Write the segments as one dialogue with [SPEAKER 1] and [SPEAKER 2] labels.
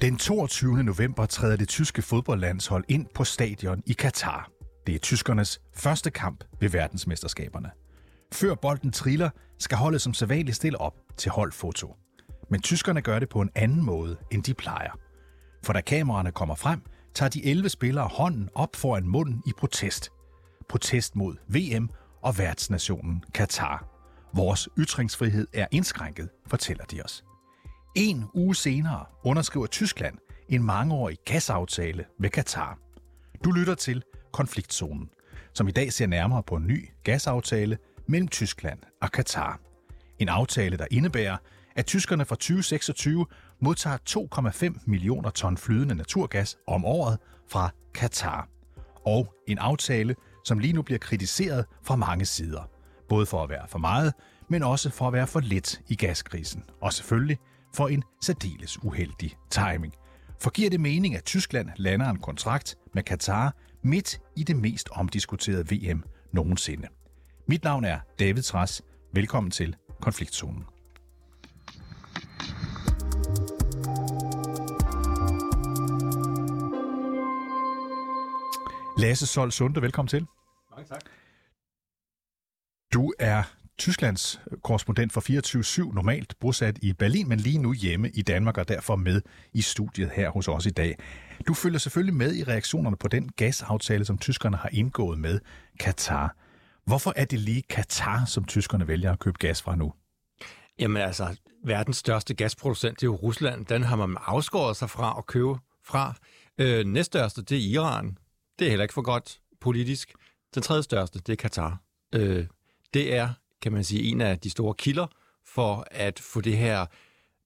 [SPEAKER 1] Den 22. november træder det tyske fodboldlandshold ind på stadion i Katar. Det er tyskernes første kamp ved verdensmesterskaberne. Før bolden triller, skal holdet som sædvanligt stille op til holdfoto. Men tyskerne gør det på en anden måde, end de plejer. For da kameraerne kommer frem, tager de 11 spillere hånden op foran munden i protest. Protest mod VM og værtsnationen Katar. Vores ytringsfrihed er indskrænket, fortæller de os. En uge senere underskriver Tyskland en mangeårig gasaftale med Katar. Du lytter til Konfliktzonen, som i dag ser nærmere på en ny gasaftale mellem Tyskland og Katar. En aftale, der indebærer, at tyskerne fra 2026 modtager 2,5 millioner ton flydende naturgas om året fra Katar. Og en aftale, som lige nu bliver kritiseret fra mange sider. Både for at være for meget, men også for at være for lidt i gaskrisen. Og selvfølgelig for en særdeles uheldig timing. For giver det mening, at Tyskland lander en kontrakt med Katar midt i det mest omdiskuterede VM nogensinde? Mit navn er David Tras. Velkommen til Konfliktzonen. Lasse Sol Sunde, velkommen til.
[SPEAKER 2] Mange tak.
[SPEAKER 1] Du er Tysklands øh, korrespondent for 24-7, normalt bosat i Berlin, men lige nu hjemme i Danmark og derfor med i studiet her hos os i dag. Du følger selvfølgelig med i reaktionerne på den gasaftale, som tyskerne har indgået med Katar. Hvorfor er det lige Katar, som tyskerne vælger at købe gas fra nu?
[SPEAKER 2] Jamen altså, verdens største gasproducent, det er jo Rusland. Den har man afskåret sig fra at købe fra. Øh, næststørste, det er Iran. Det er heller ikke for godt politisk. Den tredje største, det er Katar. Øh, det er, kan man sige, en af de store kilder for at få det her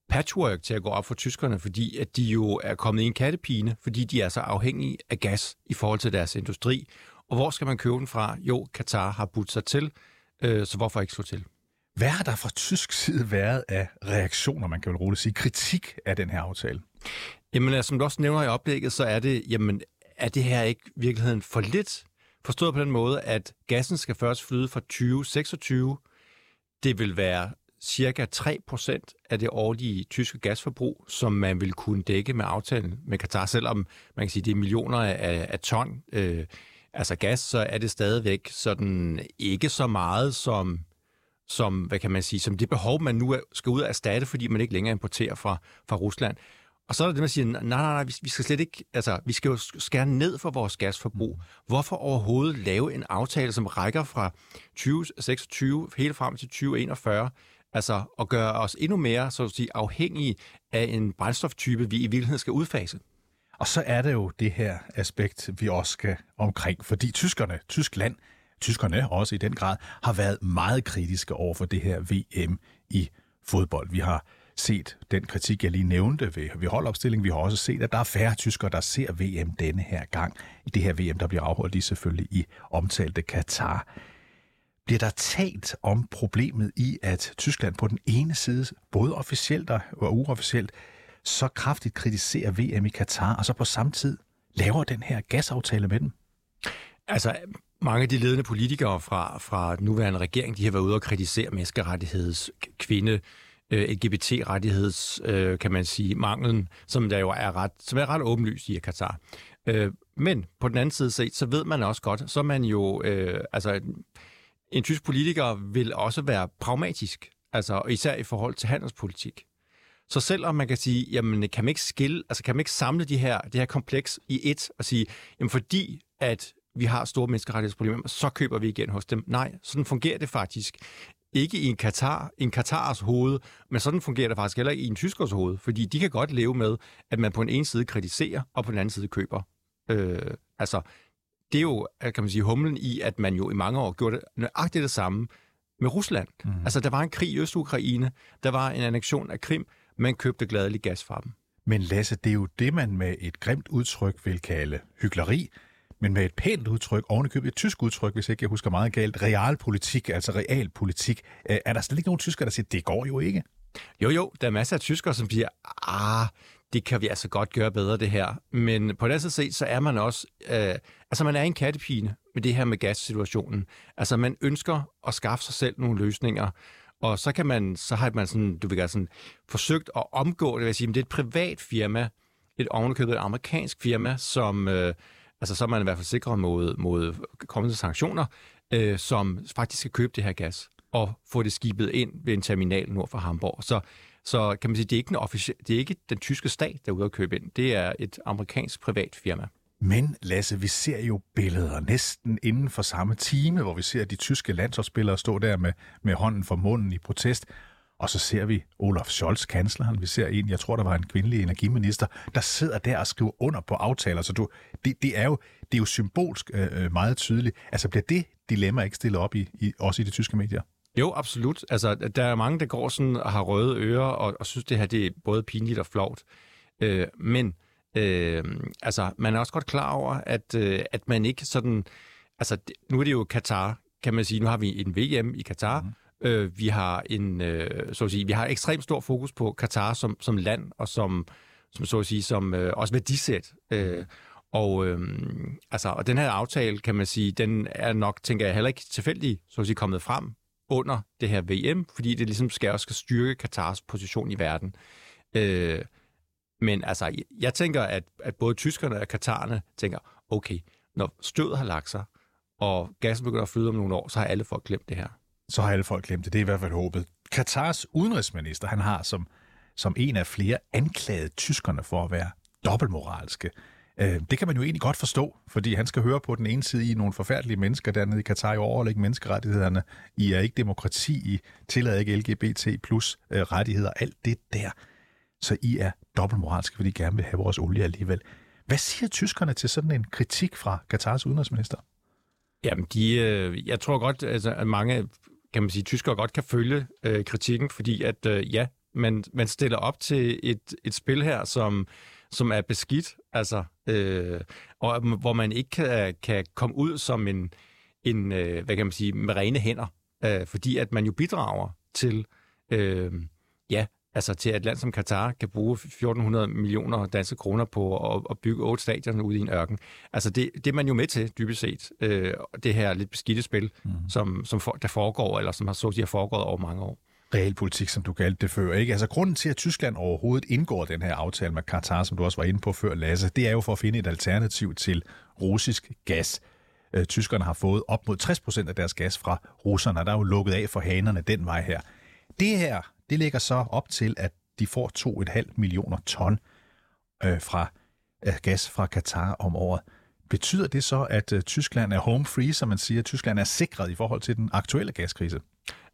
[SPEAKER 2] patchwork til at gå op for tyskerne, fordi at de jo er kommet i en kattepine, fordi de er så afhængige af gas i forhold til deres industri. Og hvor skal man købe den fra? Jo, Katar har budt sig til, øh, så hvorfor ikke slå til?
[SPEAKER 1] Hvad har der fra tysk side været af reaktioner, man kan vel roligt sige, kritik af den her aftale?
[SPEAKER 2] Jamen, altså, som du også nævner i oplægget, så er det, jamen, er det her ikke virkeligheden for lidt? Forstået på den måde, at gassen skal først flyde fra 2026. Det vil være cirka 3% af det årlige tyske gasforbrug, som man vil kunne dække med aftalen med Katar, selvom man kan sige, det er millioner af, af ton øh, altså gas, så er det stadigvæk sådan ikke så meget som, som, hvad kan man sige, som det behov, man nu skal ud og erstatte, fordi man ikke længere importerer fra, fra Rusland. Og så er det det, man siger, nej, nej, nej, vi skal slet ikke, altså, vi skal jo skære ned for vores gasforbrug. Hvorfor overhovedet lave en aftale, som rækker fra 2026 helt frem til 2041, altså at gøre os endnu mere, så at sige, afhængige af en brændstoftype, vi i virkeligheden skal udfase?
[SPEAKER 1] Og så er det jo det her aspekt, vi også skal omkring, fordi tyskerne, Tyskland, tyskerne også i den grad, har været meget kritiske over for det her VM i fodbold. Vi har set den kritik, jeg lige nævnte ved, ved holdopstilling. Vi har også set, at der er færre tyskere, der ser VM denne her gang. I det her VM, der bliver afholdt lige selvfølgelig i omtalte Katar. Bliver der talt om problemet i, at Tyskland på den ene side, både officielt og uofficielt, så kraftigt kritiserer VM i Katar, og så på samme tid laver den her gasaftale med dem?
[SPEAKER 2] Altså, mange af de ledende politikere fra, fra den nuværende regering, de har været ude og kritisere menneskerettigheds, kvinde, øh, LGBT-rettigheds, øh, kan man sige, manglen, som der jo er ret, som er ret åbenlyst i Katar. Øh, men på den anden side set, så ved man også godt, så man jo, øh, altså en tysk politiker vil også være pragmatisk, altså især i forhold til handelspolitik. Så selvom man kan sige, jamen kan man ikke skille, altså kan man ikke samle de her, det her kompleks i et og sige, jamen fordi at vi har store menneskerettighedsproblemer, så køber vi igen hos dem. Nej, sådan fungerer det faktisk ikke i en Katar, en Katars hoved, men sådan fungerer det faktisk heller ikke i en tyskers hoved, fordi de kan godt leve med, at man på den ene side kritiserer, og på den anden side køber. Øh, altså, det er jo, kan man sige, humlen i, at man jo i mange år gjorde det nøjagtigt det samme med Rusland. Mm. Altså, der var en krig i Øst-Ukraine, der var en annexion af Krim, man købte gladeligt gas fra dem.
[SPEAKER 1] Men Lasse, det er jo det, man med et grimt udtryk vil kalde hyggeleri, men med et pænt udtryk, ovenikøbet et tysk udtryk, hvis ikke jeg husker meget galt, realpolitik, altså realpolitik. Øh, er der slet ikke nogen tysker, der siger, det går jo ikke?
[SPEAKER 2] Jo, jo, der er masser af tyskere, som siger, ah, det kan vi altså godt gøre bedre, det her. Men på den anden side, så er man også, øh, altså man er en kattepine med det her med gassituationen. Altså man ønsker at skaffe sig selv nogle løsninger, og så kan man, så har man sådan, du vil altså gøre sådan, forsøgt at omgå det, vil sige, men det er et privat firma, et ovenikøbet amerikansk firma, som, øh, altså så er man i hvert fald sikret mod, mod kommende sanktioner, øh, som faktisk skal købe det her gas og få det skibet ind ved en terminal nord for Hamburg. Så, så kan man sige, det er ikke den, officie- det er ikke den tyske stat, der er ude at købe ind. Det er et amerikansk privat firma.
[SPEAKER 1] Men Lasse, vi ser jo billeder næsten inden for samme time, hvor vi ser de tyske landsholdsspillere stå der med, med hånden for munden i protest. Og så ser vi Olaf Scholz, kansleren. Vi ser en, jeg tror, der var en kvindelig energiminister, der sidder der og skriver under på aftaler. Så du, det, det, er jo, det er jo symbolsk øh, øh meget tydeligt. Altså bliver det dilemma ikke stillet op i, i, også i de tyske medier?
[SPEAKER 2] Jo, absolut. Altså, der er mange, der går sådan og har røde ører og, og synes, det her det er både pinligt og flovt. Øh, men øh, altså, man er også godt klar over, at, øh, at man ikke sådan... Altså, nu er det jo Katar, kan man sige. Nu har vi en VM i Katar. Mm. Øh, vi har en, øh, så at sige, vi har ekstremt stor fokus på Katar som, som land og som, som så at sige, som øh, også værdisæt. Øh, og, øh, altså, og den her aftale, kan man sige, den er nok, tænker jeg, heller ikke tilfældig, så at sige, kommet frem under det her VM, fordi det ligesom skal også skal styrke Katars position i verden. Øh, men altså, jeg tænker, at, at både tyskerne og katarerne tænker, okay, når stødet har lagt sig, og gassen begynder at flyde om nogle år, så har alle folk glemt det her.
[SPEAKER 1] Så har alle folk glemt det. Det er i hvert fald håbet. Katars udenrigsminister, han har som, som en af flere anklaget tyskerne for at være dobbeltmoralske. Øh, det kan man jo egentlig godt forstå, fordi han skal høre på den ene side, I nogle forfærdelige mennesker dernede i Katar, I overholder ikke menneskerettighederne, I er ikke demokrati, I tillader ikke LGBT plus øh, rettigheder, alt det der. Så I er dobbeltmoralske, fordi I gerne vil have vores olie alligevel. Hvad siger tyskerne til sådan en kritik fra Katars udenrigsminister?
[SPEAKER 2] Jamen, de, øh, jeg tror godt, altså, at mange kan man sige, tyskere godt kan følge øh, kritikken, fordi at øh, ja, man, man stiller op til et, et spil her, som, som er beskidt, altså, øh, og hvor man ikke kan, kan komme ud som en, en øh, hvad kan man sige, med rene hænder, øh, fordi at man jo bidrager til, øh, ja, altså til et land som Katar kan bruge 1400 millioner danske kroner på at, at bygge otte stadioner ude i en ørken. Altså det, det er man jo med til, dybest set. Øh, det her lidt beskidte spil, mm. som, som for, der foregår, eller som har så at sige foregået over mange år
[SPEAKER 1] realpolitik, som du kaldte det før. Ikke? Altså grunden til, at Tyskland overhovedet indgår den her aftale med Katar, som du også var inde på før, Lasse, det er jo for at finde et alternativ til russisk gas. Øh, tyskerne har fået op mod 60 procent af deres gas fra russerne, der er jo lukket af for hanerne den vej her. Det her, det ligger så op til, at de får 2,5 millioner ton øh, fra øh, gas fra Katar om året. Betyder det så, at øh, Tyskland er home free, som man siger, at Tyskland er sikret i forhold til den aktuelle gaskrise?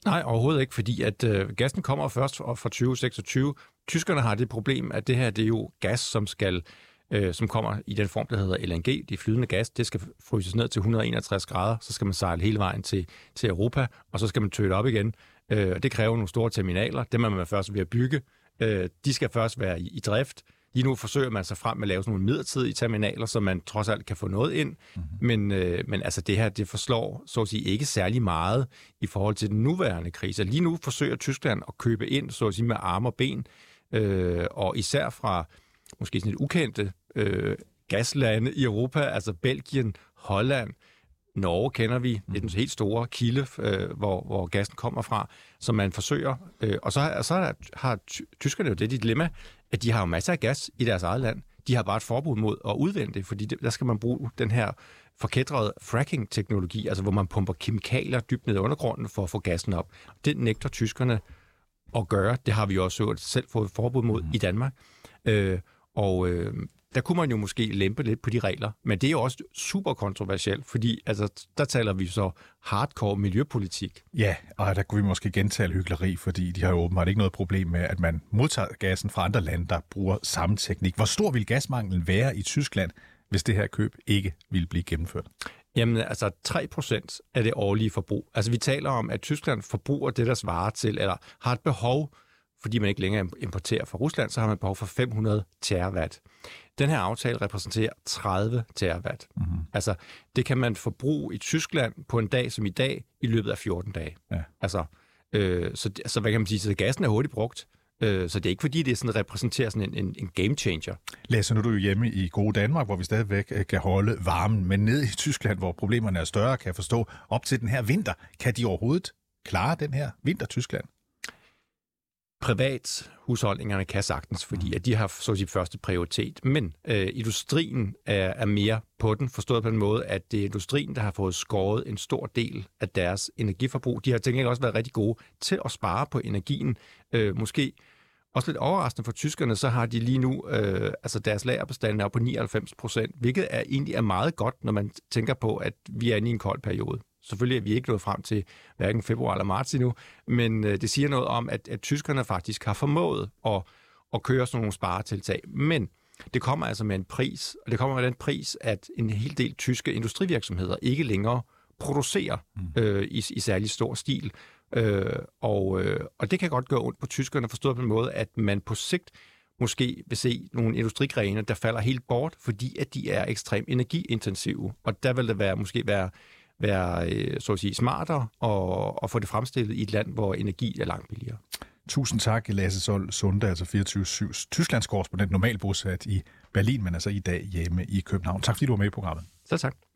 [SPEAKER 2] Nej, overhovedet ikke, fordi at øh, gassen kommer først fra 2026. Tyskerne har det problem, at det her det er jo gas, som skal øh, som kommer i den form, der hedder LNG, det flydende gas, det skal fryses ned til 161 grader, så skal man sejle hele vejen til, til Europa, og så skal man tøde op igen. Øh, det kræver nogle store terminaler, dem er man først ved at bygge. Øh, de skal først være i, i drift, Lige nu forsøger man sig frem med at lave sådan nogle midlertidige terminaler, så man trods alt kan få noget ind. Mm-hmm. Men, øh, men altså det her, det forslår så at sige ikke særlig meget i forhold til den nuværende krise. Lige nu forsøger Tyskland at købe ind, så at sige, med arme og ben, øh, og især fra måske sådan et ukendte øh, gaslande i Europa, altså Belgien, Holland, Norge kender vi, det er den helt store kilde, øh, hvor, hvor gassen kommer fra, som man forsøger. Øh, og så, så har tyskerne jo det dilemma, at de har jo masser af gas i deres eget land. De har bare et forbud mod at udvende det, fordi det, der skal man bruge den her forkædrede fracking-teknologi, altså hvor man pumper kemikalier dybt ned i undergrunden for at få gassen op. Det nægter tyskerne at gøre. Det har vi også selv fået et forbud mod mm. i Danmark. Øh, og øh, der kunne man jo måske lempe lidt på de regler, men det er jo også super kontroversielt, fordi altså, der taler vi så hardcore miljøpolitik.
[SPEAKER 1] Ja, og der kunne vi måske gentale hyggeleri, fordi de har jo åbenbart ikke noget problem med, at man modtager gassen fra andre lande, der bruger samme teknik. Hvor stor vil gasmanglen være i Tyskland, hvis det her køb ikke ville blive gennemført?
[SPEAKER 2] Jamen altså 3% af det årlige forbrug. Altså vi taler om, at Tyskland forbruger det, der svarer til, eller har et behov fordi man ikke længere importerer fra Rusland, så har man behov for 500 terawatt. Den her aftale repræsenterer 30 terawatt. Mm-hmm. Altså, det kan man forbruge i Tyskland på en dag som i dag, i løbet af 14 dage. Ja. Altså, øh, så, altså, hvad kan man sige, så gassen er hurtigt brugt. Øh, så det er ikke fordi, det sådan repræsenterer sådan en, en, en game changer.
[SPEAKER 1] Lasse, nu er du jo hjemme i gode Danmark, hvor vi stadigvæk øh, kan holde varmen, men ned i Tyskland, hvor problemerne er større, kan jeg forstå, op til den her vinter, kan de overhovedet klare den her vinter Tyskland?
[SPEAKER 2] Privat husholdningerne kan sagtens, fordi at de har så at sige første prioritet. Men øh, industrien er, er mere på den, forstået på den måde, at det er industrien, der har fået skåret en stor del af deres energiforbrug. De har tænkt også været rigtig gode til at spare på energien. Øh, måske også lidt overraskende for tyskerne, så har de lige nu, øh, altså deres lagerbestand er på 99 procent, hvilket er egentlig er meget godt, når man tænker på, at vi er inde i en kold periode. Selvfølgelig er vi ikke nået frem til hverken februar eller marts endnu, men øh, det siger noget om, at, at tyskerne faktisk har formået at, at køre sådan nogle sparetiltag. Men det kommer altså med en pris, og det kommer med den pris, at en hel del tyske industrivirksomheder ikke længere producerer mm. øh, i, i særlig stor stil. Øh, og, øh, og det kan godt gå ondt på tyskerne, forstået på en måde, at man på sigt måske vil se nogle industrigrene, der falder helt bort, fordi at de er ekstremt energiintensive. Og der vil det være, måske være være øh, så at sige, smartere og, og få det fremstillet i et land, hvor energi er langt billigere.
[SPEAKER 1] Tusind tak, Lasse Sol Sunde, altså 24-7's Tysklands korrespondent, normalt bosat i Berlin, men altså i dag hjemme i København. Tak fordi du var med i programmet.
[SPEAKER 2] Så tak.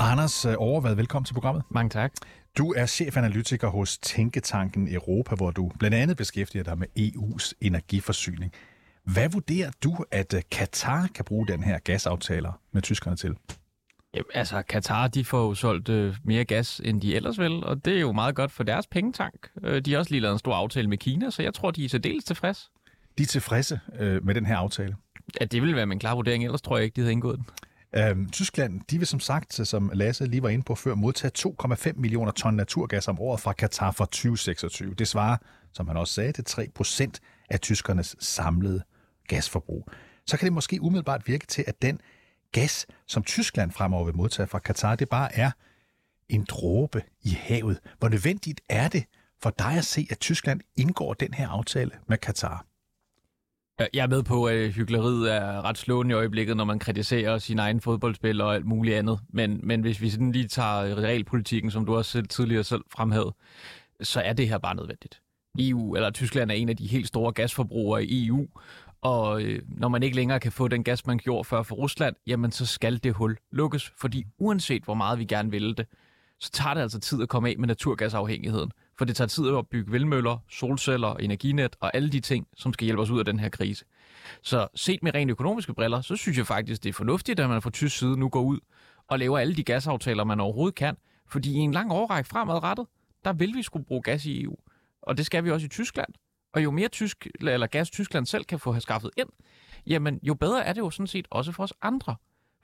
[SPEAKER 1] Anders øh, Overvad, velkommen til programmet.
[SPEAKER 3] Mange tak.
[SPEAKER 1] Du er chefanalytiker hos Tænketanken Europa, hvor du blandt andet beskæftiger dig med EU's energiforsyning. Hvad vurderer du, at øh, Katar kan bruge den her gasaftaler med tyskerne til?
[SPEAKER 3] Jamen, altså, Katar de får jo solgt øh, mere gas, end de ellers vil, og det er jo meget godt for deres pengetank. Øh, de har også lige lavet en stor aftale med Kina, så jeg tror, de er så dels tilfreds.
[SPEAKER 1] De er tilfredse øh, med den her aftale?
[SPEAKER 3] Ja, det vil være min klare vurdering, ellers tror jeg ikke, de havde indgået den.
[SPEAKER 1] Øhm, Tyskland, de vil som sagt, som Lasse lige var inde på før, modtage 2,5 millioner ton naturgas om året fra Katar for 2026. Det svarer, som han også sagde, til 3 procent af tyskernes samlede gasforbrug. Så kan det måske umiddelbart virke til, at den gas, som Tyskland fremover vil modtage fra Katar, det bare er en dråbe i havet. Hvor nødvendigt er det for dig at se, at Tyskland indgår den her aftale med Katar?
[SPEAKER 3] Jeg er med på, at hyggeleriet er ret slående i øjeblikket, når man kritiserer sin egen fodboldspil og alt muligt andet. Men, men hvis vi sådan lige tager realpolitikken, som du også selv tidligere selv fremhævede, så er det her bare nødvendigt. EU, eller Tyskland er en af de helt store gasforbrugere i EU, og øh, når man ikke længere kan få den gas, man gjorde før for Rusland, jamen så skal det hul lukkes, fordi uanset hvor meget vi gerne vil det, så tager det altså tid at komme af med naturgasafhængigheden. For det tager tid at bygge vindmøller, solceller, energinet og alle de ting, som skal hjælpe os ud af den her krise. Så set med rent økonomiske briller, så synes jeg faktisk, det er fornuftigt, at man fra tysk side nu går ud og laver alle de gasaftaler, man overhovedet kan. Fordi i en lang overrække fremadrettet, der vil vi skulle bruge gas i EU. Og det skal vi også i Tyskland. Og jo mere tysk, eller gas Tyskland selv kan få skaffet ind, jamen jo bedre er det jo sådan set også for os andre.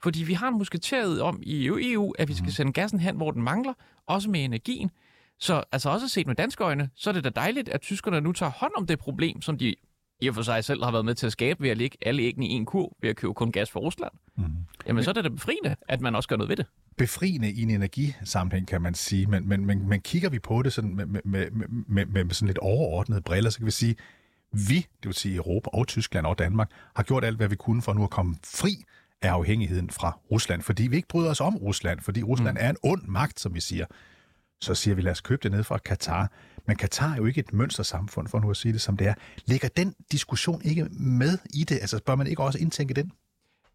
[SPEAKER 3] Fordi vi har en musketeret om i EU, at vi skal mhm. sende gassen hen, hvor den mangler, også med energien. Så altså også set med danske øjne, så er det da dejligt, at tyskerne nu tager hånd om det problem, som de i og for sig selv har været med til at skabe ved at lægge alle æggene i en kur ved at købe kun gas fra Rusland. Mm. Jamen så er det da befriende, at man også gør noget ved det.
[SPEAKER 1] Befriende i en energisammenhæng, kan man sige. Men, men, men, men kigger vi på det sådan med, med, med, med, med sådan lidt overordnede briller, så kan vi sige, vi, det vil sige Europa og Tyskland og Danmark, har gjort alt, hvad vi kunne for nu at komme fri af afhængigheden fra Rusland, fordi vi ikke bryder os om Rusland, fordi Rusland mm. er en ond magt, som vi siger. Så siger vi, lad os købe det ned fra Katar. Men Katar er jo ikke et mønstersamfund, for nu at sige det som det er. Ligger den diskussion ikke med i det? Altså bør man ikke også indtænke den?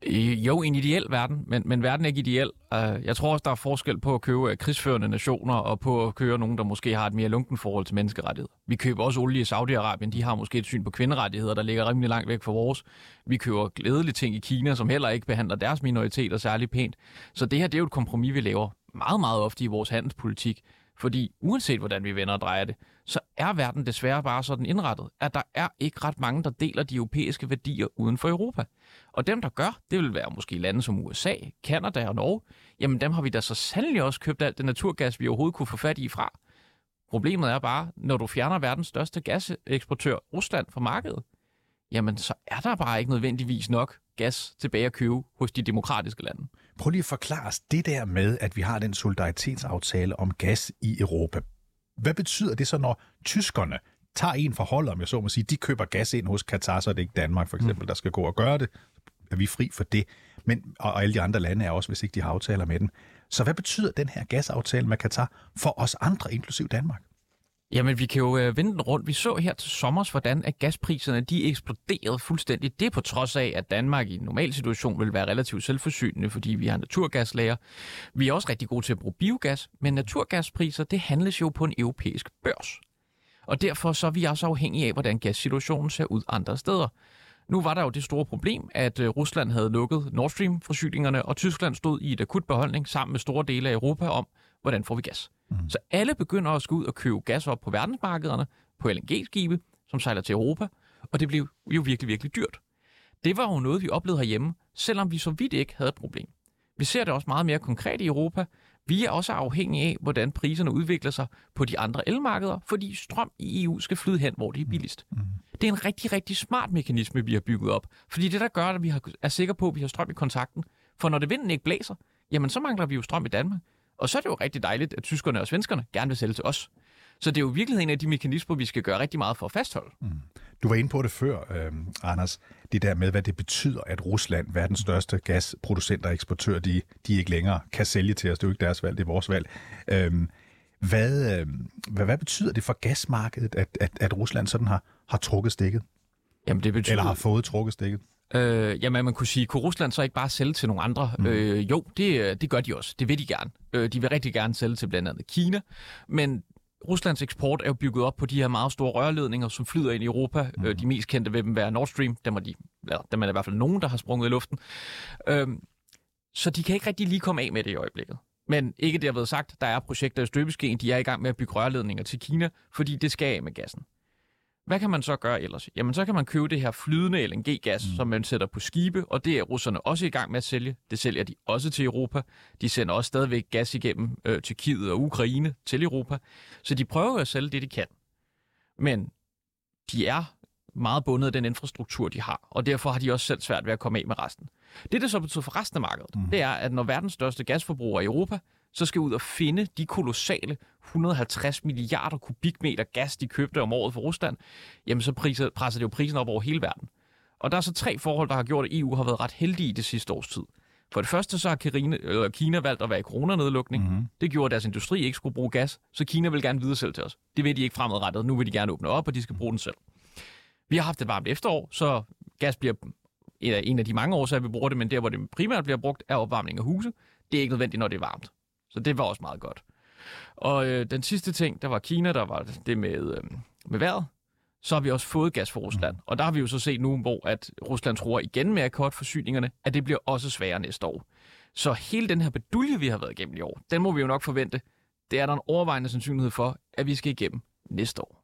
[SPEAKER 3] Jo, en ideel verden, men, men verden er ikke ideel. Uh, jeg tror også, der er forskel på at købe krigsførende nationer og på at køre nogen, der måske har et mere lunken forhold til menneskerettigheder. Vi køber også olie i Saudi-Arabien. De har måske et syn på kvinderettigheder, der ligger rimelig langt væk fra vores. Vi køber glædelige ting i Kina, som heller ikke behandler deres minoriteter særlig pænt. Så det her, det er jo et kompromis, vi laver meget, meget ofte i vores handelspolitik. Fordi uanset hvordan vi vender og drejer det, så er verden desværre bare sådan indrettet, at der er ikke ret mange, der deler de europæiske værdier uden for Europa. Og dem, der gør, det vil være måske lande som USA, Kanada og Norge, jamen dem har vi da så sandelig også købt alt det naturgas, vi overhovedet kunne få fat i fra. Problemet er bare, når du fjerner verdens største gaseksportør, Rusland, fra markedet, jamen så er der bare ikke nødvendigvis nok gas tilbage at købe hos de demokratiske lande.
[SPEAKER 1] Prøv lige at forklare os det der med, at vi har den solidaritetsaftale om gas i Europa. Hvad betyder det så, når tyskerne tager en forhold, om jeg så må sige, de køber gas ind hos Katar, så er det ikke Danmark for eksempel, mm. der skal gå og gøre det. Er vi fri for det? Men, og alle de andre lande er også, hvis ikke de har aftaler med den. Så hvad betyder den her gasaftale med Katar for os andre, inklusiv Danmark?
[SPEAKER 3] Jamen, vi kan jo øh, vende den rundt. Vi så her til sommer, hvordan at gaspriserne de eksploderede fuldstændig. Det på trods af, at Danmark i en normal situation vil være relativt selvforsynende, fordi vi har naturgaslager. Vi er også rigtig gode til at bruge biogas, men naturgaspriser, det handles jo på en europæisk børs. Og derfor så er vi også afhængige af, hvordan gassituationen ser ud andre steder. Nu var der jo det store problem, at øh, Rusland havde lukket Nord Stream-forsyningerne, og Tyskland stod i et akut beholdning sammen med store dele af Europa om, hvordan får vi gas. Mm. Så alle begynder at skulle ud og købe gas op på verdensmarkederne, på LNG-skibe, som sejler til Europa, og det blev jo virkelig, virkelig dyrt. Det var jo noget, vi oplevede herhjemme, selvom vi så vidt ikke havde et problem. Vi ser det også meget mere konkret i Europa. Vi er også afhængige af, hvordan priserne udvikler sig på de andre elmarkeder, fordi strøm i EU skal flyde hen, hvor det er billigst. Mm. Det er en rigtig, rigtig smart mekanisme, vi har bygget op. Fordi det, der gør, at vi er sikre på, at vi har strøm i kontakten. For når det vinden ikke blæser, jamen så mangler vi jo strøm i Danmark. Og så er det jo rigtig dejligt, at tyskerne og svenskerne gerne vil sælge til os. Så det er jo virkelig en af de mekanismer, vi skal gøre rigtig meget for at fastholde. Mm.
[SPEAKER 1] Du var inde på det før, øh, Anders. Det der med, hvad det betyder, at Rusland, verdens største gasproducent og eksportør, de, de ikke længere kan sælge til os. Det er jo ikke deres valg, det er vores valg. Øh, hvad, øh, hvad, hvad betyder det for gasmarkedet, at, at, at Rusland sådan har, har trukket stikket?
[SPEAKER 3] Jamen, det betyder...
[SPEAKER 1] Eller har fået trukket stikket?
[SPEAKER 3] Øh, jamen, man kunne sige, kunne Rusland så ikke bare sælge til nogle andre? Mm. Øh, jo, det, det gør de også. Det vil de gerne. Øh, de vil rigtig gerne sælge til blandt andet Kina. Men Ruslands eksport er jo bygget op på de her meget store rørledninger, som flyder ind i Europa. Mm. Øh, de mest kendte vil dem være Nord Stream. Dem er, de, ja, dem er der i hvert fald nogen, der har sprunget i luften. Øh, så de kan ikke rigtig lige komme af med det i øjeblikket. Men ikke det har været sagt, der er projekter i støbeskeen, de er i gang med at bygge rørledninger til Kina, fordi det skal af med gassen. Hvad kan man så gøre ellers? Jamen, så kan man købe det her flydende LNG-gas, mm. som man sætter på skibe, og det er russerne også i gang med at sælge. Det sælger de også til Europa. De sender også stadigvæk gas igennem øh, Tyrkiet og Ukraine til Europa. Så de prøver at sælge det, de kan. Men de er meget bundet af den infrastruktur, de har, og derfor har de også selv svært ved at komme af med resten. Det, det så betyder for resten af markedet, mm. det er, at når verdens største gasforbruger i Europa, så skal ud og finde de kolossale 150 milliarder kubikmeter gas, de købte om året for Rusland, jamen så priser, presser det jo prisen op over hele verden. Og der er så tre forhold, der har gjort, at EU har været ret heldige i det sidste års tid. For det første så har Kina, eller Kina valgt at være i coronanedlukning. Mm-hmm. Det gjorde, at deres industri ikke skulle bruge gas, så Kina vil gerne videre selv til os. Det vil de ikke fremadrettet. Nu vil de gerne åbne op, og de skal bruge den selv. Vi har haft et varmt efterår, så gas bliver en af de mange årsager, vi bruger det, men der, hvor det primært bliver brugt, er opvarmning af huse. Det er ikke nødvendigt, når det er varmt. Så det var også meget godt. Og øh, den sidste ting, der var Kina, der var det med, øh, med vejret. Så har vi også fået gas fra Rusland. Og der har vi jo så set nu, hvor at Rusland tror igen med at forsyningerne, at det bliver også sværere næste år. Så hele den her bedulje, vi har været igennem i år, den må vi jo nok forvente. Det er der en overvejende sandsynlighed for, at vi skal igennem næste år.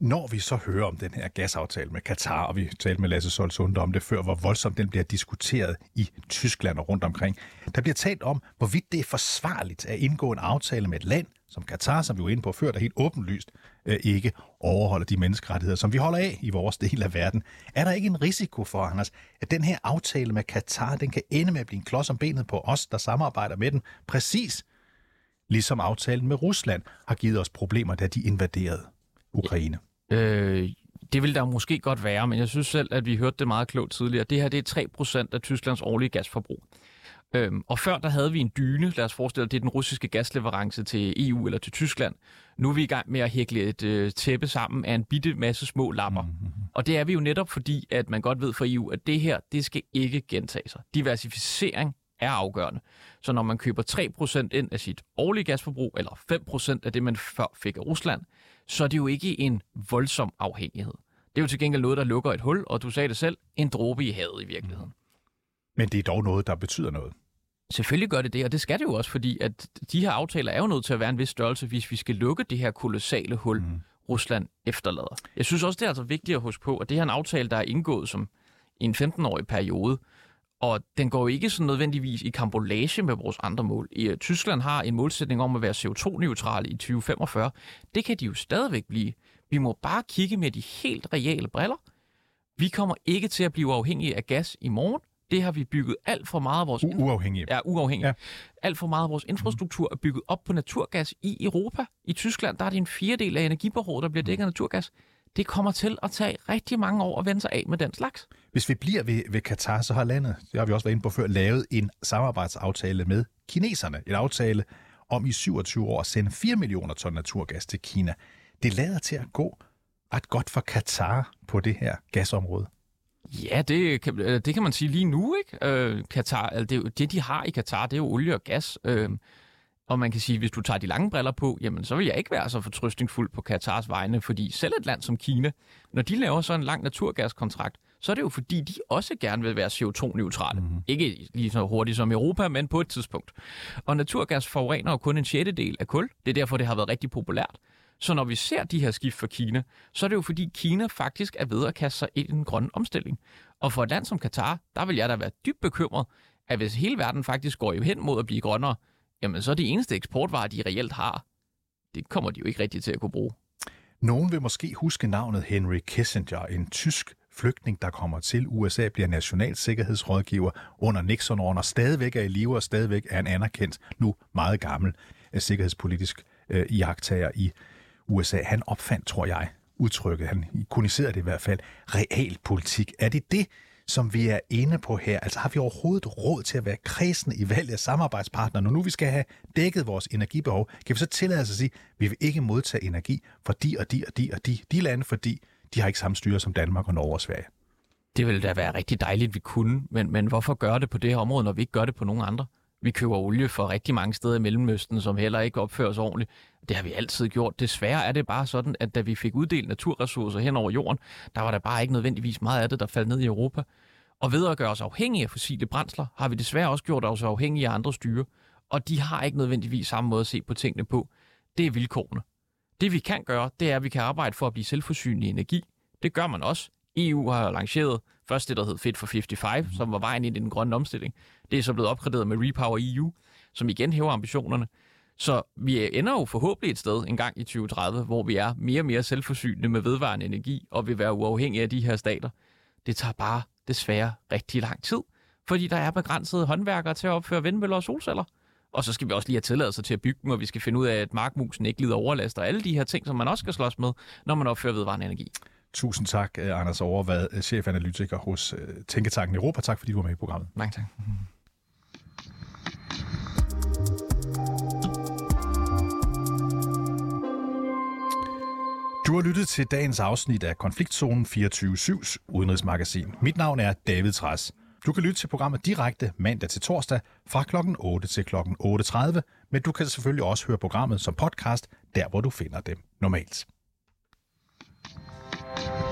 [SPEAKER 1] Når vi så hører om den her gasaftale med Katar, og vi talte med Lasse Solsunde om det før, hvor voldsomt den bliver diskuteret i Tyskland og rundt omkring, der bliver talt om, hvorvidt det er forsvarligt at indgå en aftale med et land, som Katar, som vi var inde på før, der helt åbenlyst øh, ikke overholder de menneskerettigheder, som vi holder af i vores del af verden. Er der ikke en risiko for, Anders, at den her aftale med Katar, den kan ende med at blive en klods om benet på os, der samarbejder med den, præcis ligesom aftalen med Rusland har givet os problemer, da de invaderede Ukraine?
[SPEAKER 3] Øh, det vil der måske godt være, men jeg synes selv, at vi hørte det meget klogt tidligere. Det her det er 3% af Tysklands årlige gasforbrug. Øhm, og før der havde vi en dyne, lad os forestille det er den russiske gasleverance til EU eller til Tyskland. Nu er vi i gang med at hækle et øh, tæppe sammen af en bitte masse små lapper. Mm-hmm. Og det er vi jo netop fordi, at man godt ved for EU, at det her, det skal ikke gentage sig. Diversificering er afgørende. Så når man køber 3% ind af sit årlige gasforbrug, eller 5% af det, man før fik af Rusland, så er det jo ikke en voldsom afhængighed. Det er jo til gengæld noget, der lukker et hul, og du sagde det selv, en dråbe i havet i virkeligheden.
[SPEAKER 1] Men det er dog noget, der betyder noget.
[SPEAKER 3] Selvfølgelig gør det det, og det skal det jo også, fordi at de her aftaler er jo nødt til at være en vis størrelse, hvis vi skal lukke det her kolossale hul, mm. Rusland efterlader. Jeg synes også, det er altså vigtigt at huske på, at det her er en aftale, der er indgået som i en 15-årig periode, og den går ikke sådan nødvendigvis i kambolage med vores andre mål. I, uh, Tyskland har en målsætning om at være CO2-neutrale i 2045. Det kan de jo stadigvæk blive. Vi må bare kigge med de helt reale briller. Vi kommer ikke til at blive afhængige af gas i morgen. Det har vi bygget alt for meget af vores...
[SPEAKER 1] U- uafhængige.
[SPEAKER 3] Ja, uafhængige. Ja. Alt for meget af vores infrastruktur er bygget op på naturgas i Europa. I Tyskland, der er det en fjerdedel af energibehovet, der bliver dækket af naturgas det kommer til at tage rigtig mange år at vende sig af med den slags.
[SPEAKER 1] Hvis vi bliver ved, ved Katar, så har landet, det har vi også været inde på før, lavet en samarbejdsaftale med kineserne. En aftale om i 27 år at sende 4 millioner ton naturgas til Kina. det lader til at gå ret godt for Katar på det her gasområde.
[SPEAKER 3] Ja, det kan, øh, det kan man sige lige nu, ikke? Øh, Katar, altså det, det, de har i Katar, det er jo olie og gas. Øh, og man kan sige, hvis du tager de lange briller på, jamen så vil jeg ikke være så fortrøstningsfuld på Katars vegne, fordi selv et land som Kina, når de laver så en lang naturgaskontrakt, så er det jo fordi, de også gerne vil være CO2-neutrale. Mm-hmm. Ikke lige så hurtigt som Europa, men på et tidspunkt. Og naturgas forurener jo kun en sjettedel af kul. Det er derfor, det har været rigtig populært. Så når vi ser de her skift for Kina, så er det jo fordi Kina faktisk er ved at kaste sig ind i den grønne omstilling. Og for et land som Katar, der vil jeg da være dybt bekymret, at hvis hele verden faktisk går jo hen mod at blive grønnere, jamen så er de eneste eksportvarer, de reelt har, det kommer de jo ikke rigtig til at kunne bruge.
[SPEAKER 1] Nogen vil måske huske navnet Henry Kissinger, en tysk flygtning, der kommer til USA, bliver national sikkerhedsrådgiver under Nixon-åren og stadigvæk er i live og stadigvæk er en anerkendt, nu meget gammel øh, sikkerhedspolitisk øh, iagtager i USA. Han opfandt, tror jeg, udtrykket, han ikoniserede det i hvert fald, realpolitik. Er det det, som vi er inde på her? Altså har vi overhovedet råd til at være kredsende i valget af samarbejdspartnere, når nu vi skal have dækket vores energibehov? Kan vi så tillade os at sige, at vi vil ikke modtage energi fra de og de og de og de, de lande, fordi de har ikke samme styre som Danmark og Norge og Sverige?
[SPEAKER 3] Det ville da være rigtig dejligt, vi kunne, men, men hvorfor gøre det på det her område, når vi ikke gør det på nogen andre? Vi køber olie for rigtig mange steder i Mellemøsten, som heller ikke opfører sig ordentligt. Det har vi altid gjort. Desværre er det bare sådan, at da vi fik uddelt naturressourcer hen over jorden, der var der bare ikke nødvendigvis meget af det, der faldt ned i Europa. Og ved at gøre os afhængige af fossile brændsler, har vi desværre også gjort os afhængige af andre styre. Og de har ikke nødvendigvis samme måde at se på tingene på. Det er vilkårene. Det vi kan gøre, det er, at vi kan arbejde for at blive selvforsynende i energi. Det gør man også. EU har lanceret først det, der hed Fit for 55, mm. som var vejen ind i den grønne omstilling. Det er så blevet opgraderet med Repower EU, som igen hæver ambitionerne. Så vi ender jo forhåbentlig et sted en gang i 2030, hvor vi er mere og mere selvforsynende med vedvarende energi, og vil være uafhængige af de her stater. Det tager bare desværre rigtig lang tid, fordi der er begrænsede håndværkere til at opføre vindmøller og solceller. Og så skal vi også lige have tilladelse til at bygge dem, og vi skal finde ud af, at markmusen ikke lider overlast, og alle de her ting, som man også skal slås med, når man opfører vedvarende energi.
[SPEAKER 1] Tusind tak, øh, Anders Overvad, øh, chefanalytiker hos øh, Tænketanken Europa. Tak fordi du var med i programmet.
[SPEAKER 3] Mange tak.
[SPEAKER 1] Du har lyttet til dagens afsnit af Konfliktzonen 24-7's udenrigsmagasin. Mit navn er David Træs. Du kan lytte til programmet direkte mandag til torsdag fra kl. 8 til kl. 8.30, men du kan selvfølgelig også høre programmet som podcast, der hvor du finder dem normalt. Thank you.